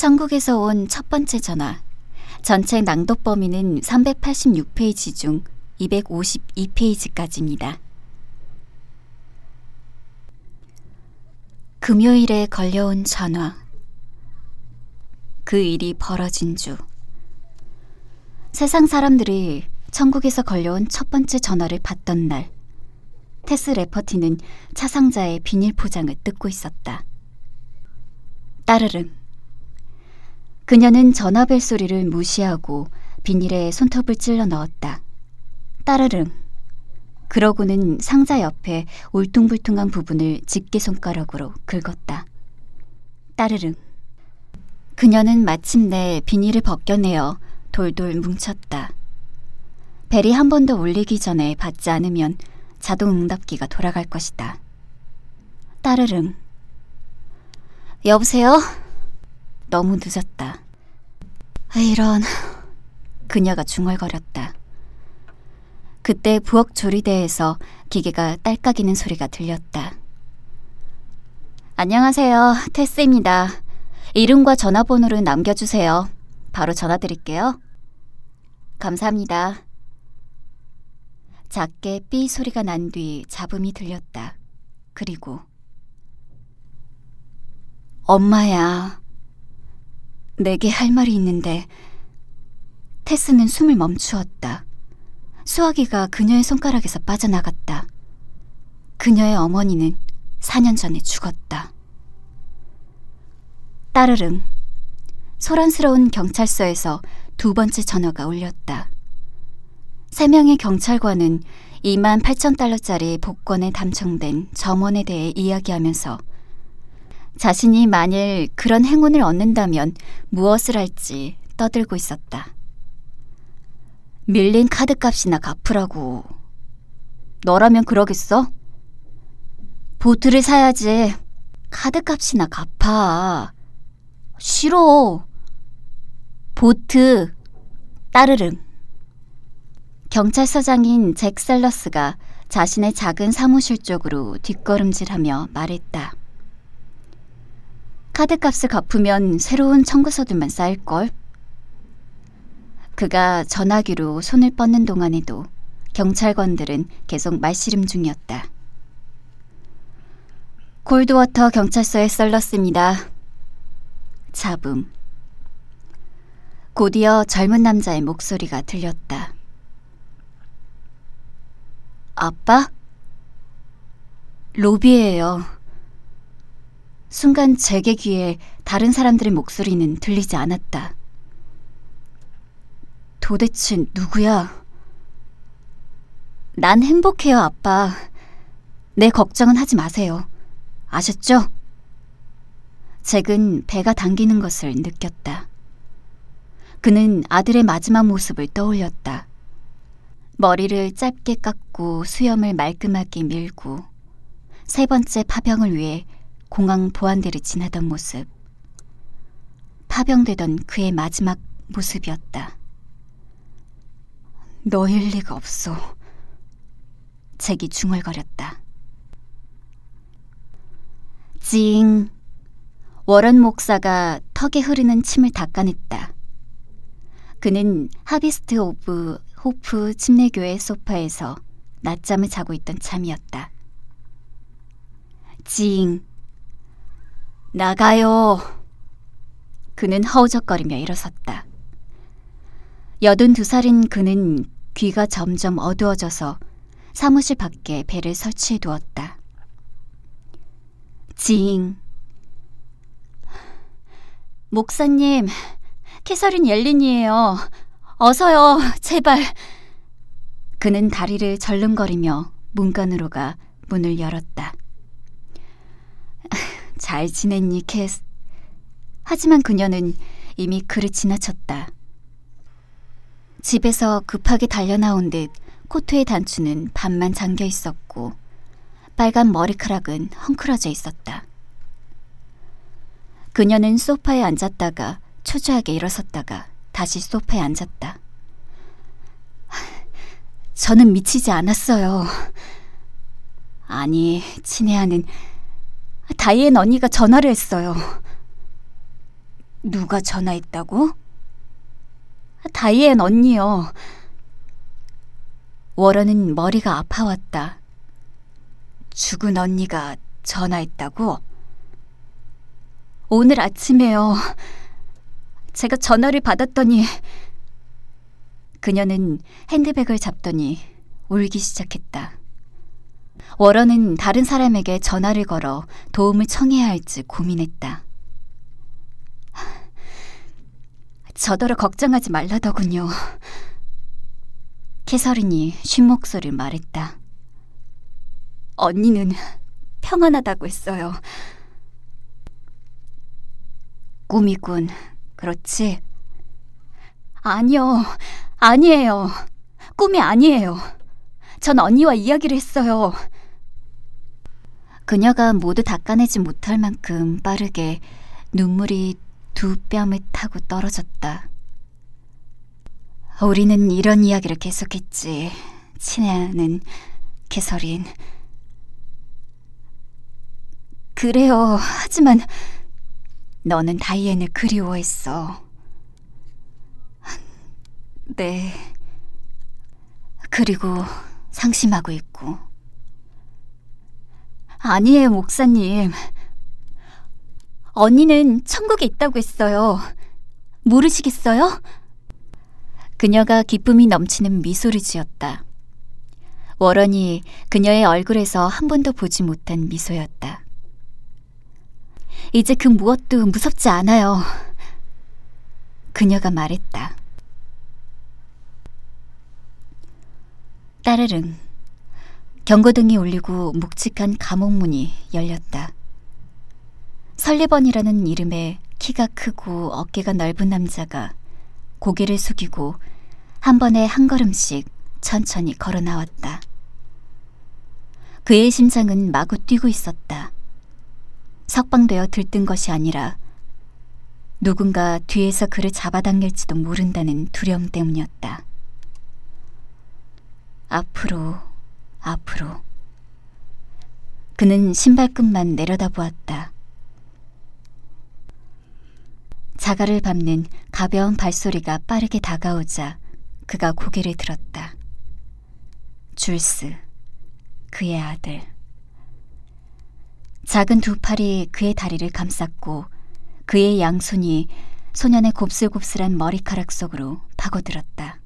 천국에서 온 첫 번째 전화. 전체 낭독 범위는 386페이지 중 252페이지까지입니다. 금요일에 걸려온 전화. 그 일이 벌어진 주. 세상 사람들이 천국에서 걸려온 첫 번째 전화를 받던 날. 테스 레퍼티는 차 상자의 비닐 포장을 뜯고 있었다. 따르릉. 그녀는 전화벨 소리를 무시하고 비닐에 손톱을 찔러 넣었다. 따르릉. 그러고는 상자 옆에 울퉁불퉁한 부분을 집게 손가락으로 긁었다. 따르릉. 그녀는 마침내 비닐을 벗겨내어 돌돌 뭉쳤다. 벨이 한 번 더 울리기 전에 받지 않으면 자동 응답기가 돌아갈 것이다. 따르릉. 여보세요? 너무 늦었다. 이런. 그녀가 중얼거렸다. 그때 부엌 조리대에서 기계가 딸깍이는 소리가 들렸다. 안녕하세요. 테스입니다. 이름과 전화번호를 남겨주세요. 바로 전화 드릴게요. 감사합니다. 작게 삐 소리가 난 뒤 잡음이 들렸다. 그리고 엄마야. 내게 할 말이 있는데 테스는 숨을 멈추었다. 수화기가 그녀의 손가락에서 빠져나갔다. 그녀의 어머니는 4년 전에 죽었다. 따르릉. 소란스러운 경찰서에서 두 번째 전화가 울렸다. 세 명의 경찰관은 2만 8천 달러짜리 복권에 담청된 점원에 대해 이야기하면서 자신이 만일 그런 행운을 얻는다면 무엇을 할지 떠들고 있었다. 밀린 카드값이나 갚으라고. 너라면 그러겠어? 보트를 사야지. 카드값이나 갚아. 싫어. 보트. 따르릉. 경찰서장인 잭 셀러스가 자신의 작은 사무실 쪽으로 뒷걸음질하며 말했다. 카드값을 갚으면 새로운 청구서들만 쌓일걸. 그가 전화기로 손을 뻗는 동안에도 경찰관들은 계속 말씨름 중이었다. 골드워터 경찰서에 썰렀습니다. 잡음. 곧이어 젊은 남자의 목소리가 들렸다. 아빠? 로비예요. 순간 제게 귀에 다른 사람들의 목소리는 들리지 않았다. 도대체 누구야? 난 행복해요, 아빠. 내 걱정은 하지 마세요. 아셨죠? 잭은 배가 당기는 것을 느꼈다. 그는 아들의 마지막 모습을 떠올렸다. 머리를 짧게 깎고 수염을 말끔하게 밀고 세 번째 파병을 위해 공항 보안대를 지나던 모습. 파병되던 그의 마지막 모습이었다. 너일 리가 없어. 잭이 중얼거렸다. 징. 워런 목사가 턱에 흐르는 침을 닦아냈다. 그는 하비스트 오브 호프 침례교회 소파에서 낮잠을 자고 있던 참이었다. 징. 나가요. 그는 허우적거리며 일어섰다. 여든 두 살인 그는 귀가 점점 어두워져서 사무실 밖에 배를 설치해 두었다. 징. 목사님, 캐서린 옐린이에요. 어서요, 제발. 그는 다리를 절름거리며 문간으로 가 문을 열었다. 잘 지냈니, 캐스? 하지만 그녀는 이미 그를 지나쳤다. 집에서 급하게 달려나온 듯 코트의 단추는 반만 잠겨 있었고 빨간 머리카락은 헝클어져 있었다. 그녀는 소파에 앉았다가 초조하게 일어섰다가 다시 소파에 앉았다. 저는 미치지 않았어요. 아니, 친애하는 다이앤 언니가 전화를 했어요. 누가 전화했다고? 다이앤 언니요. 워런은 머리가 아파왔다. 죽은 언니가 전화했다고? 오늘 아침에요. 제가 전화를 받았더니 그녀는 핸드백을 잡더니 울기 시작했다. 워런은 다른 사람에게 전화를 걸어 도움을 청해야 할지 고민했다. 저더러 걱정하지 말라더군요. 캐서린이 쉰 목소리를 말했다. 언니는 평안하다고 했어요. 꿈이군. 그렇지? 아니요. 아니에요. 꿈이 아니에요. 전 언니와 이야기를 했어요. 그녀가 모두 닦아내지 못할 만큼 빠르게 눈물이 두 뺨을 타고 떨어졌다. 우리는 이런 이야기를 계속했지. 친애하는 개설인. 그래요. 하지만 너는 다이앤을 그리워했어. 네. 그리고 상심하고 있고. 아니에요, 목사님. 언니는 천국에 있다고 했어요. 모르시겠어요? 그녀가 기쁨이 넘치는 미소를 지었다. 워런이 그녀의 얼굴에서 한 번도 보지 못한 미소였다. 이제 그 무엇도 무섭지 않아요. 그녀가 말했다. 따르릉. 경고등이 울리고 묵직한 감옥문이 열렸다. 설리번이라는 이름의 키가 크고 어깨가 넓은 남자가 고개를 숙이고 한 번에 한 걸음씩 천천히 걸어 나왔다. 그의 심장은 마구 뛰고 있었다. 석방되어 들뜬 것이 아니라 누군가 뒤에서 그를 잡아당길지도 모른다는 두려움 때문이었다. 앞으로, 앞으로. 그는 신발끈만 내려다보았다. 자갈을 밟는 가벼운 발소리가 빠르게 다가오자 그가 고개를 들었다. 줄스, 그의 아들. 작은 두 팔이 그의 다리를 감쌌고 그의 양손이 소년의 곱슬곱슬한 머리카락 속으로 파고들었다.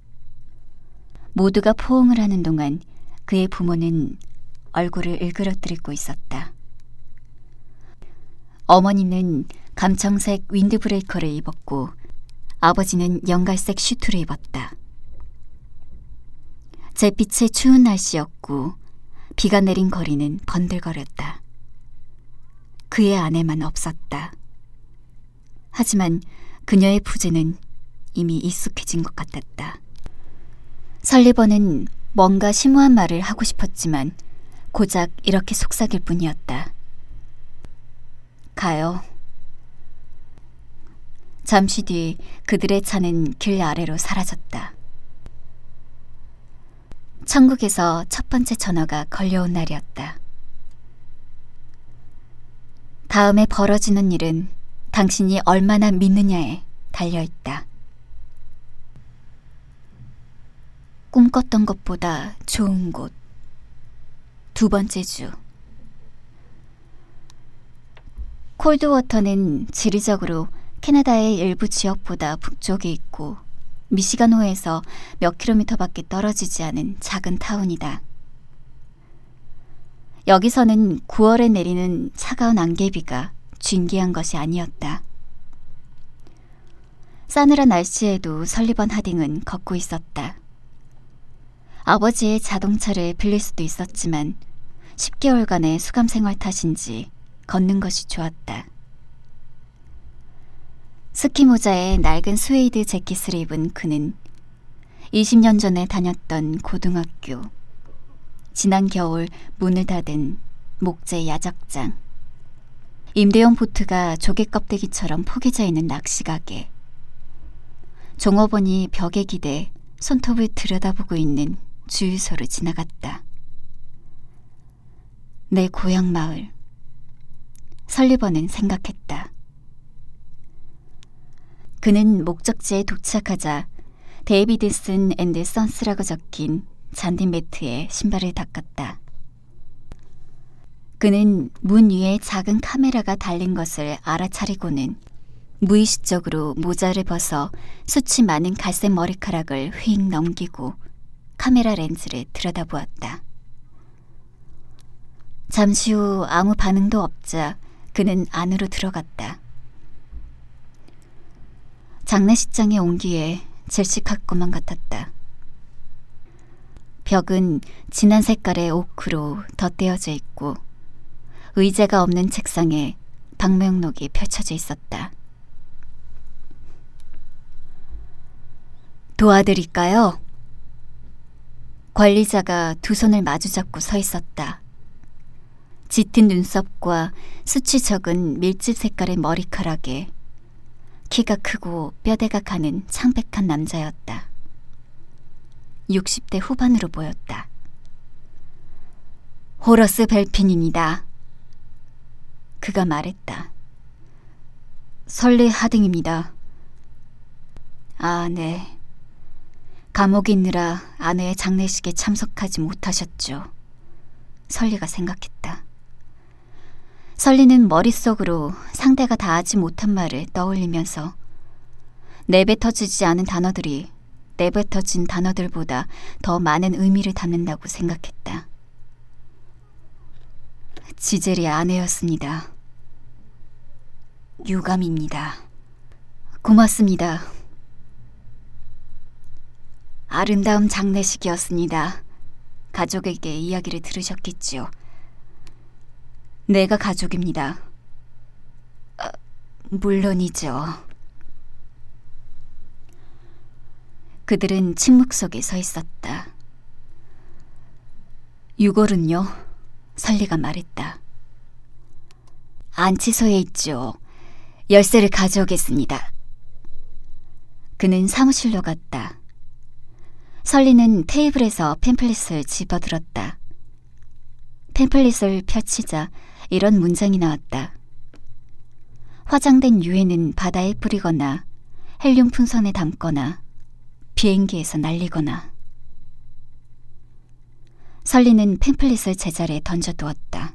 모두가 포옹을 하는 동안 그의 부모는 얼굴을 일그러뜨리고 있었다. 어머니는 감청색 윈드브레이커를 입었고 아버지는 연갈색 슈트를 입었다. 잿빛의 추운 날씨였고 비가 내린 거리는 번들거렸다. 그의 아내만 없었다. 하지만 그녀의 부재는 이미 익숙해진 것 같았다. 설리번은 뭔가 심오한 말을 하고 싶었지만 고작 이렇게 속삭일 뿐이었다. 가요. 잠시 뒤 그들의 차는 길 아래로 사라졌다. 천국에서 첫 번째 전화가 걸려온 날이었다. 다음에 벌어지는 일은 당신이 얼마나 믿느냐에 달려있다. 꿈꿨던 것보다 좋은 곳. 두 번째 주. 콜드워터는 지리적으로 캐나다의 일부 지역보다 북쪽에 있고 미시간호에서 몇 킬로미터 밖에 떨어지지 않은 작은 타운이다. 여기서는 9월에 내리는 차가운 안개비가 진기한 것이 아니었다. 싸늘한 날씨에도 설리번 하딩은 걷고 있었다. 아버지의 자동차를 빌릴 수도 있었지만 10개월간의 수감 생활 탓인지 걷는 것이 좋았다. 스키 모자에 낡은 스웨이드 재킷을 입은 그는 20년 전에 다녔던 고등학교, 지난 겨울 문을 닫은 목재 야적장, 임대용 보트가 조개 껍데기처럼 포개져 있는 낚시가게, 종업원이 벽에 기대 손톱을 들여다보고 있는 주유소를 지나갔다. 내 고향 마을. 설리번은 생각했다. 그는 목적지에 도착하자 데이비드슨 앤드 선스라고 적힌 잔디 매트에 신발을 닦았다. 그는 문 위에 작은 카메라가 달린 것을 알아차리고는 무의식적으로 모자를 벗어 수치 많은 갈색 머리카락을 휙 넘기고 카메라 렌즈를 들여다보았다. 잠시 후 아무 반응도 없자 그는 안으로 들어갔다. 장례식장에 온기에 질식할 것만 같았다. 벽은 진한 색깔의 오크로 덧대어져 있고 의자가 없는 책상에 방명록이 펼쳐져 있었다. 도와드릴까요? 관리자가 두 손을 마주잡고 서 있었다. 짙은 눈썹과 수치 적은 밀집 색깔의 머리카락에 키가 크고 뼈대가 가는 창백한 남자였다. 60대 후반으로 보였다. 호러스 벨핀입니다. 그가 말했다. 설리 하딩입니다. 아, 네. 감옥에 있느라 아내의 장례식에 참석하지 못하셨죠. 설리가 생각했다. 설리는 머릿속으로 상대가 다 하지 못한 말을 떠올리면서 내뱉어지지 않은 단어들이 내뱉어진 단어들보다 더 많은 의미를 담는다고 생각했다. 지젤이 아내였습니다. 유감입니다. 고맙습니다. 아름다운 장례식이었습니다. 가족에게 이야기를 들으셨겠지요. 내가 가족입니다. 아, 물론이죠. 그들은 침묵 속에 서 있었다. 유골은요? 설리가 말했다. 안치소에 있죠. 열쇠를 가져오겠습니다. 그는 사무실로 갔다. 설리는 테이블에서 팸플릿을 집어들었다. 팸플릿을 펼치자 이런 문장이 나왔다. 화장된 유해는 바다에 뿌리거나 헬륨 풍선에 담거나 비행기에서 날리거나 설리는 팸플릿을 제자리에 던져두었다.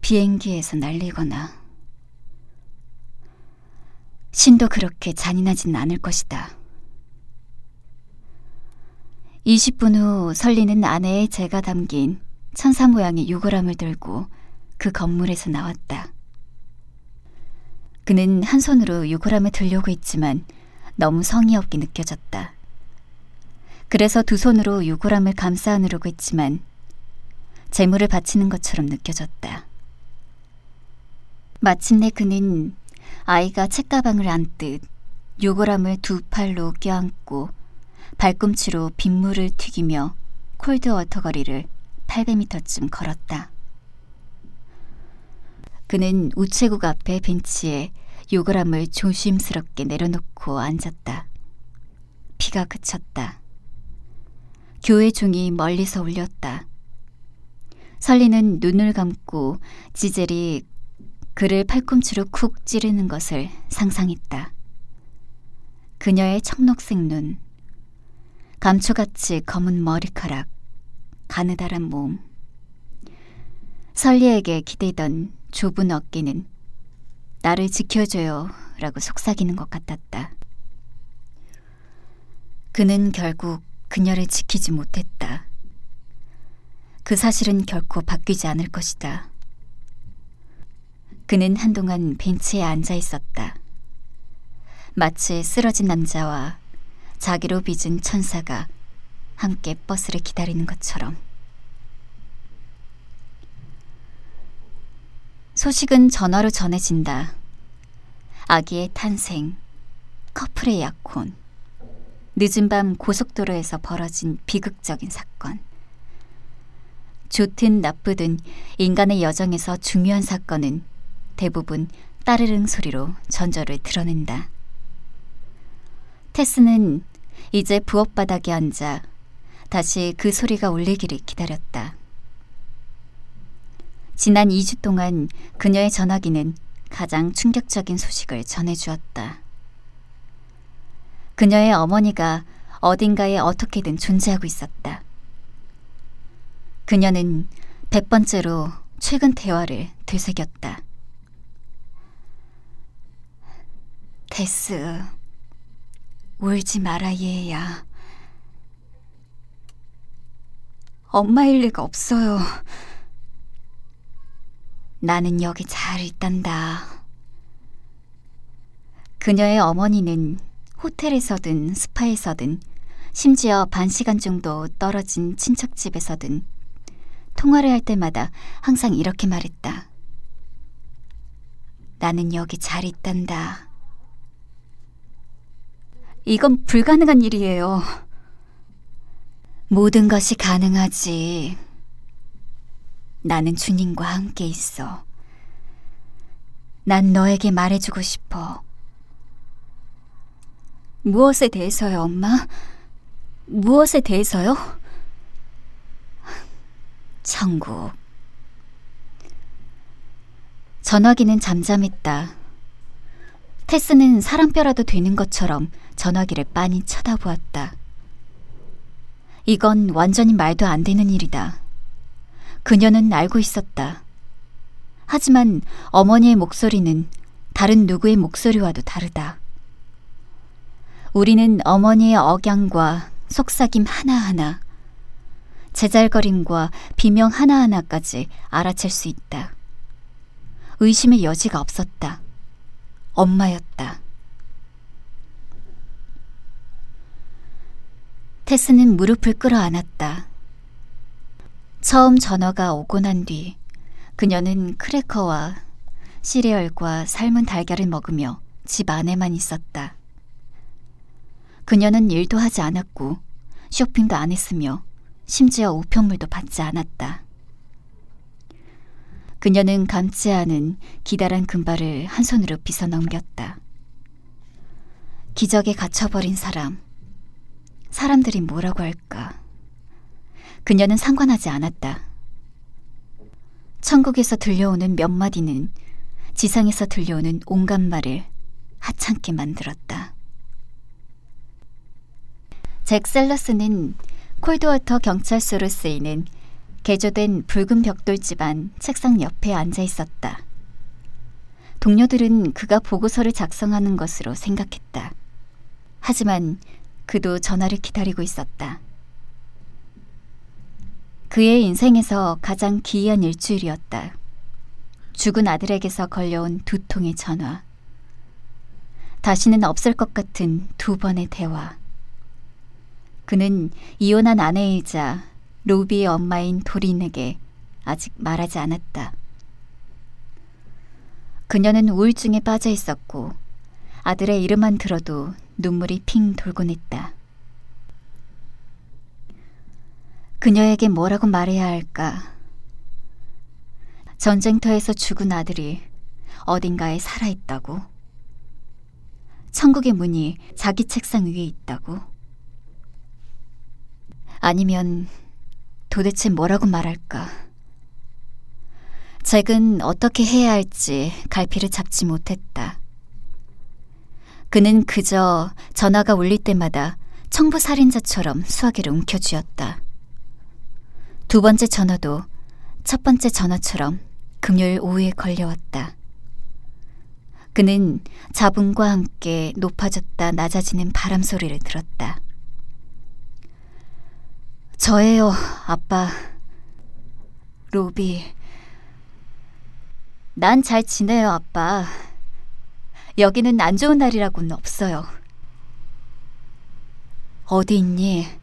비행기에서 날리거나 신도 그렇게 잔인하진 않을 것이다. 20분 후 설리는 아내의 재가 담긴 천사 모양의 유골함을 들고 그 건물에서 나왔다. 그는 한 손으로 유골함을 들려고 했지만 너무 성의 없게 느껴졌다. 그래서 두 손으로 유골함을 감싸 안으려고 했지만 재물을 바치는 것처럼 느껴졌다. 마침내 그는 아이가 책가방을 안듯 유골함을 두 팔로 껴안고 발꿈치로 빗물을 튀기며 콜드워터 거리를 800m쯤 걸었다. 그는 우체국 앞에 벤치에 요그람을 조심스럽게 내려놓고 앉았다. 비가 그쳤다. 교회 종이 멀리서 울렸다. 설리는 눈을 감고 지젤이 그를 팔꿈치로 쿡 찌르는 것을 상상했다. 그녀의 청록색 눈, 감초같이 검은 머리카락, 가느다란 몸. 설리에게 기대던 좁은 어깨는 나를 지켜줘요 라고 속삭이는 것 같았다. 그는 결국 그녀를 지키지 못했다. 그 사실은 결코 바뀌지 않을 것이다. 그는 한동안 벤치에 앉아 있었다. 마치 쓰러진 남자와 자기로 빚은 천사가 함께 버스를 기다리는 것처럼. 소식은 전화로 전해진다. 아기의 탄생, 커플의 약혼, 늦은 밤 고속도로에서 벌어진 비극적인 사건. 좋든 나쁘든 인간의 여정에서 중요한 사건은 대부분 따르릉 소리로 전절을 드러낸다. 테스는 이제 부엌 바닥에 앉아 다시 그 소리가 울리기를 기다렸다. 지난 2주 동안 그녀의 전화기는 가장 충격적인 소식을 전해주었다. 그녀의 어머니가 어딘가에 어떻게든 존재하고 있었다. 그녀는 백 번째로 최근 대화를 되새겼다. 데스, 울지 마라 얘야. 엄마일 리가 없어요. 나는 여기 잘 있단다. 그녀의 어머니는 호텔에서든 스파에서든 심지어 반 시간 정도 떨어진 친척집에서든 통화를 할 때마다 항상 이렇게 말했다. 나는 여기 잘 있단다. 이건 불가능한 일이에요. 모든 것이 가능하지. 나는 주님과 함께 있어. 난 너에게 말해주고 싶어. 무엇에 대해서요, 엄마? 무엇에 대해서요? 천국. 전화기는 잠잠했다. 테스는 사람뼈라도 되는 것처럼 전화기를 빤히 쳐다보았다. 이건 완전히 말도 안 되는 일이다. 그녀는 알고 있었다. 하지만 어머니의 목소리는 다른 누구의 목소리와도 다르다. 우리는 어머니의 억양과 속삭임 하나하나, 제잘거림과 비명 하나하나까지 알아챌 수 있다. 의심의 여지가 없었다. 엄마였다. 테스는 무릎을 끌어안았다. 처음 전화가 오고 난 뒤 그녀는 크래커와 시리얼과 삶은 달걀을 먹으며 집 안에만 있었다. 그녀는 일도 하지 않았고 쇼핑도 안 했으며 심지어 우편물도 받지 않았다. 그녀는 감지 않은 기다란 금발을 한 손으로 빗어 넘겼다. 기적에 갇혀버린 사람. 사람들이 뭐라고 할까? 그녀는 상관하지 않았다. 천국에서 들려오는 몇 마디는 지상에서 들려오는 온갖 말을 하찮게 만들었다. 잭 셀러스는 콜드워터 경찰서로 쓰이는 개조된 붉은 벽돌 집안 책상 옆에 앉아 있었다. 동료들은 그가 보고서를 작성하는 것으로 생각했다. 하지만 그도 전화를 기다리고 있었다. 그의 인생에서 가장 기이한 일주일이었다. 죽은 아들에게서 걸려온 두 통의 전화. 다시는 없을 것 같은 두 번의 대화. 그는 이혼한 아내이자 로비의 엄마인 도린에게 아직 말하지 않았다. 그녀는 우울증에 빠져 있었고 아들의 이름만 들어도 눈물이 핑 돌곤 했다. 그녀에게 뭐라고 말해야 할까? 전쟁터에서 죽은 아들이 어딘가에 살아있다고? 천국의 문이 자기 책상 위에 있다고? 아니면 도대체 뭐라고 말할까? 잭은 어떻게 해야 할지 갈피를 잡지 못했다. 그는 그저 전화가 울릴 때마다 청부 살인자처럼 수화기를 움켜쥐었다. 두 번째 전화도 첫 번째 전화처럼 금요일 오후에 걸려왔다. 그는 잡음과 함께 높아졌다 낮아지는 바람 소리를 들었다. 저예요, 아빠. 로비. 난 잘 지내요, 아빠. 여기는 안 좋은 날이라고는 없어요. 어디 있니?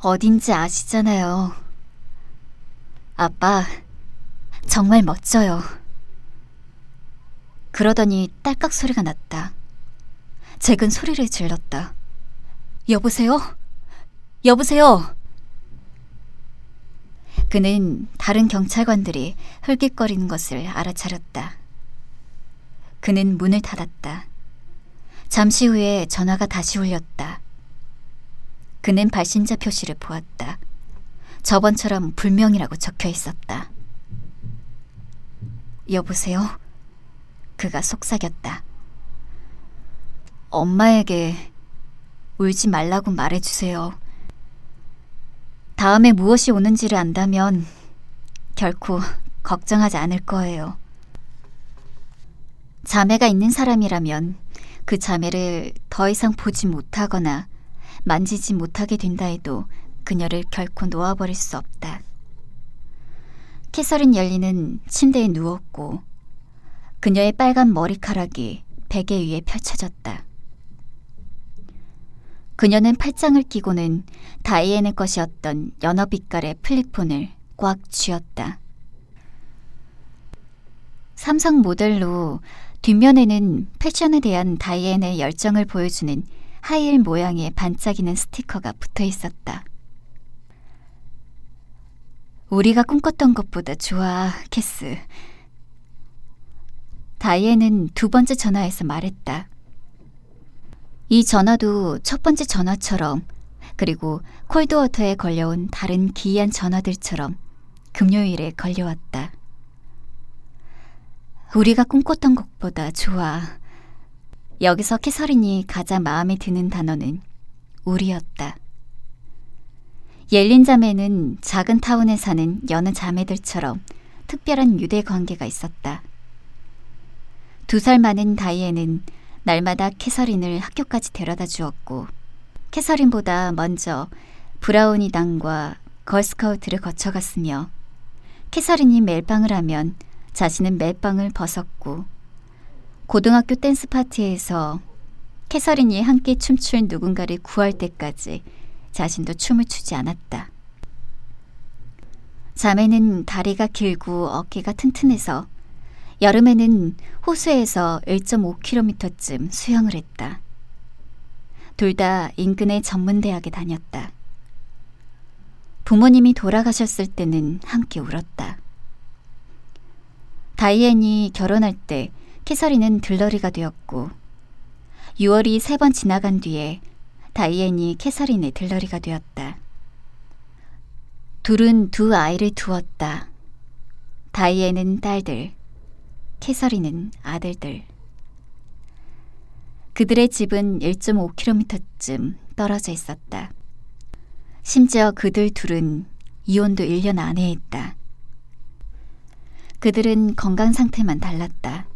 어딘지 아시잖아요. 아빠, 정말 멋져요. 그러더니 딸깍 소리가 났다. 잭은 소리를 질렀다. 여보세요? 여보세요? 그는 다른 경찰관들이 흘깃거리는 것을 알아차렸다. 그는 문을 닫았다. 잠시 후에 전화가 다시 울렸다. 그는 발신자 표시를 보았다. 저번처럼 불명이라고 적혀 있었다. 여보세요? 그가 속삭였다. 엄마에게 울지 말라고 말해주세요. 다음에 무엇이 오는지를 안다면 결코 걱정하지 않을 거예요. 자매가 있는 사람이라면 그 자매를 더 이상 보지 못하거나 만지지 못하게 된다 해도 그녀를 결코 놓아버릴 수 없다. 캐서린 열리는 침대에 누웠고 그녀의 빨간 머리카락이 베개 위에 펼쳐졌다. 그녀는 팔짱을 끼고는 다이앤의 것이었던 연어 빛깔의 플립폰을 꽉 쥐었다. 삼성 모델로 뒷면에는 패션에 대한 다이앤의 열정을 보여주는 하이힐 모양의 반짝이는 스티커가 붙어 있었다. 우리가 꿈꿨던 것보다 좋아, 캐스. 다이앤은 두 번째 전화에서 말했다. 이 전화도 첫 번째 전화처럼 그리고 콜드워터에 걸려온 다른 기이한 전화들처럼 금요일에 걸려왔다. 우리가 꿈꿨던 것보다 좋아. 여기서 캐서린이 가장 마음에 드는 단어는 우리였다. 옐린 자매는 작은 타운에 사는 여느 자매들처럼 특별한 유대 관계가 있었다. 두 살 많은 다이애는 날마다 캐서린을 학교까지 데려다 주었고, 캐서린보다 먼저 브라우니 당과 걸스카우트를 거쳐갔으며, 캐서린이 멜빵을 하면 자신은 멜빵을 벗었고, 고등학교 댄스 파티에서 캐서린이 함께 춤출 누군가를 구할 때까지 자신도 춤을 추지 않았다. 자매는 다리가 길고 어깨가 튼튼해서 여름에는 호수에서 1.5km쯤 수영을 했다. 둘 다 인근의 전문대학에 다녔다. 부모님이 돌아가셨을 때는 함께 울었다. 다이앤이 결혼할 때 캐서린은 들러리가 되었고 6월이 세 번 지나간 뒤에 다이앤이 캐서린의 들러리가 되었다. 둘은 두 아이를 두었다. 다이앤은 딸들, 캐서린은 아들들. 그들의 집은 1.5km쯤 떨어져 있었다. 심지어 그들 둘은 이혼도 1년 안에 했다. 그들은 건강 상태만 달랐다.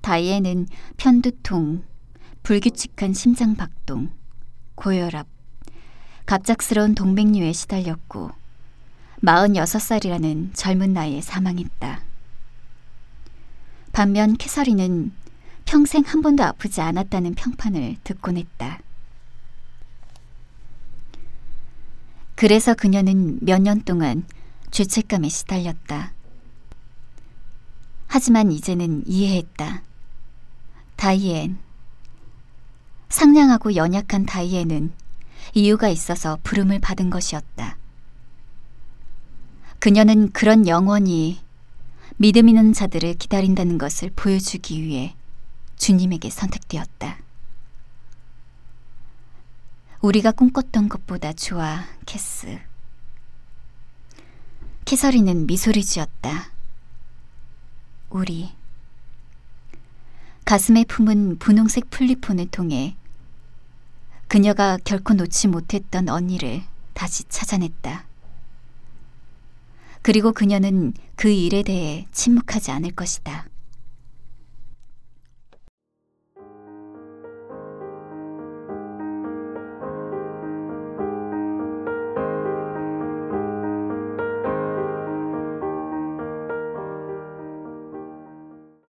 다이앤은 편두통, 불규칙한 심장 박동, 고혈압, 갑작스러운 동맥류에 시달렸고 46살이라는 젊은 나이에 사망했다. 반면 캐서린은 평생 한 번도 아프지 않았다는 평판을 듣곤 했다. 그래서 그녀는 몇 년 동안 죄책감에 시달렸다. 하지만 이제는 이해했다. 다이앤. 상냥하고 연약한 다이앤은 이유가 있어서 부름을 받은 것이었다. 그녀는 그런 영원히 믿음 있는 자들을 기다린다는 것을 보여주기 위해 주님에게 선택되었다. 우리가 꿈꿨던 것보다 좋아, 캐스. 캐서린은 미소를 지었다. 우리. 가슴에 품은 분홍색 플리폰을 통해 그녀가 결코 놓지 못했던 언니를 다시 찾아냈다. 그리고 그녀는 그 일에 대해 침묵하지 않을 것이다.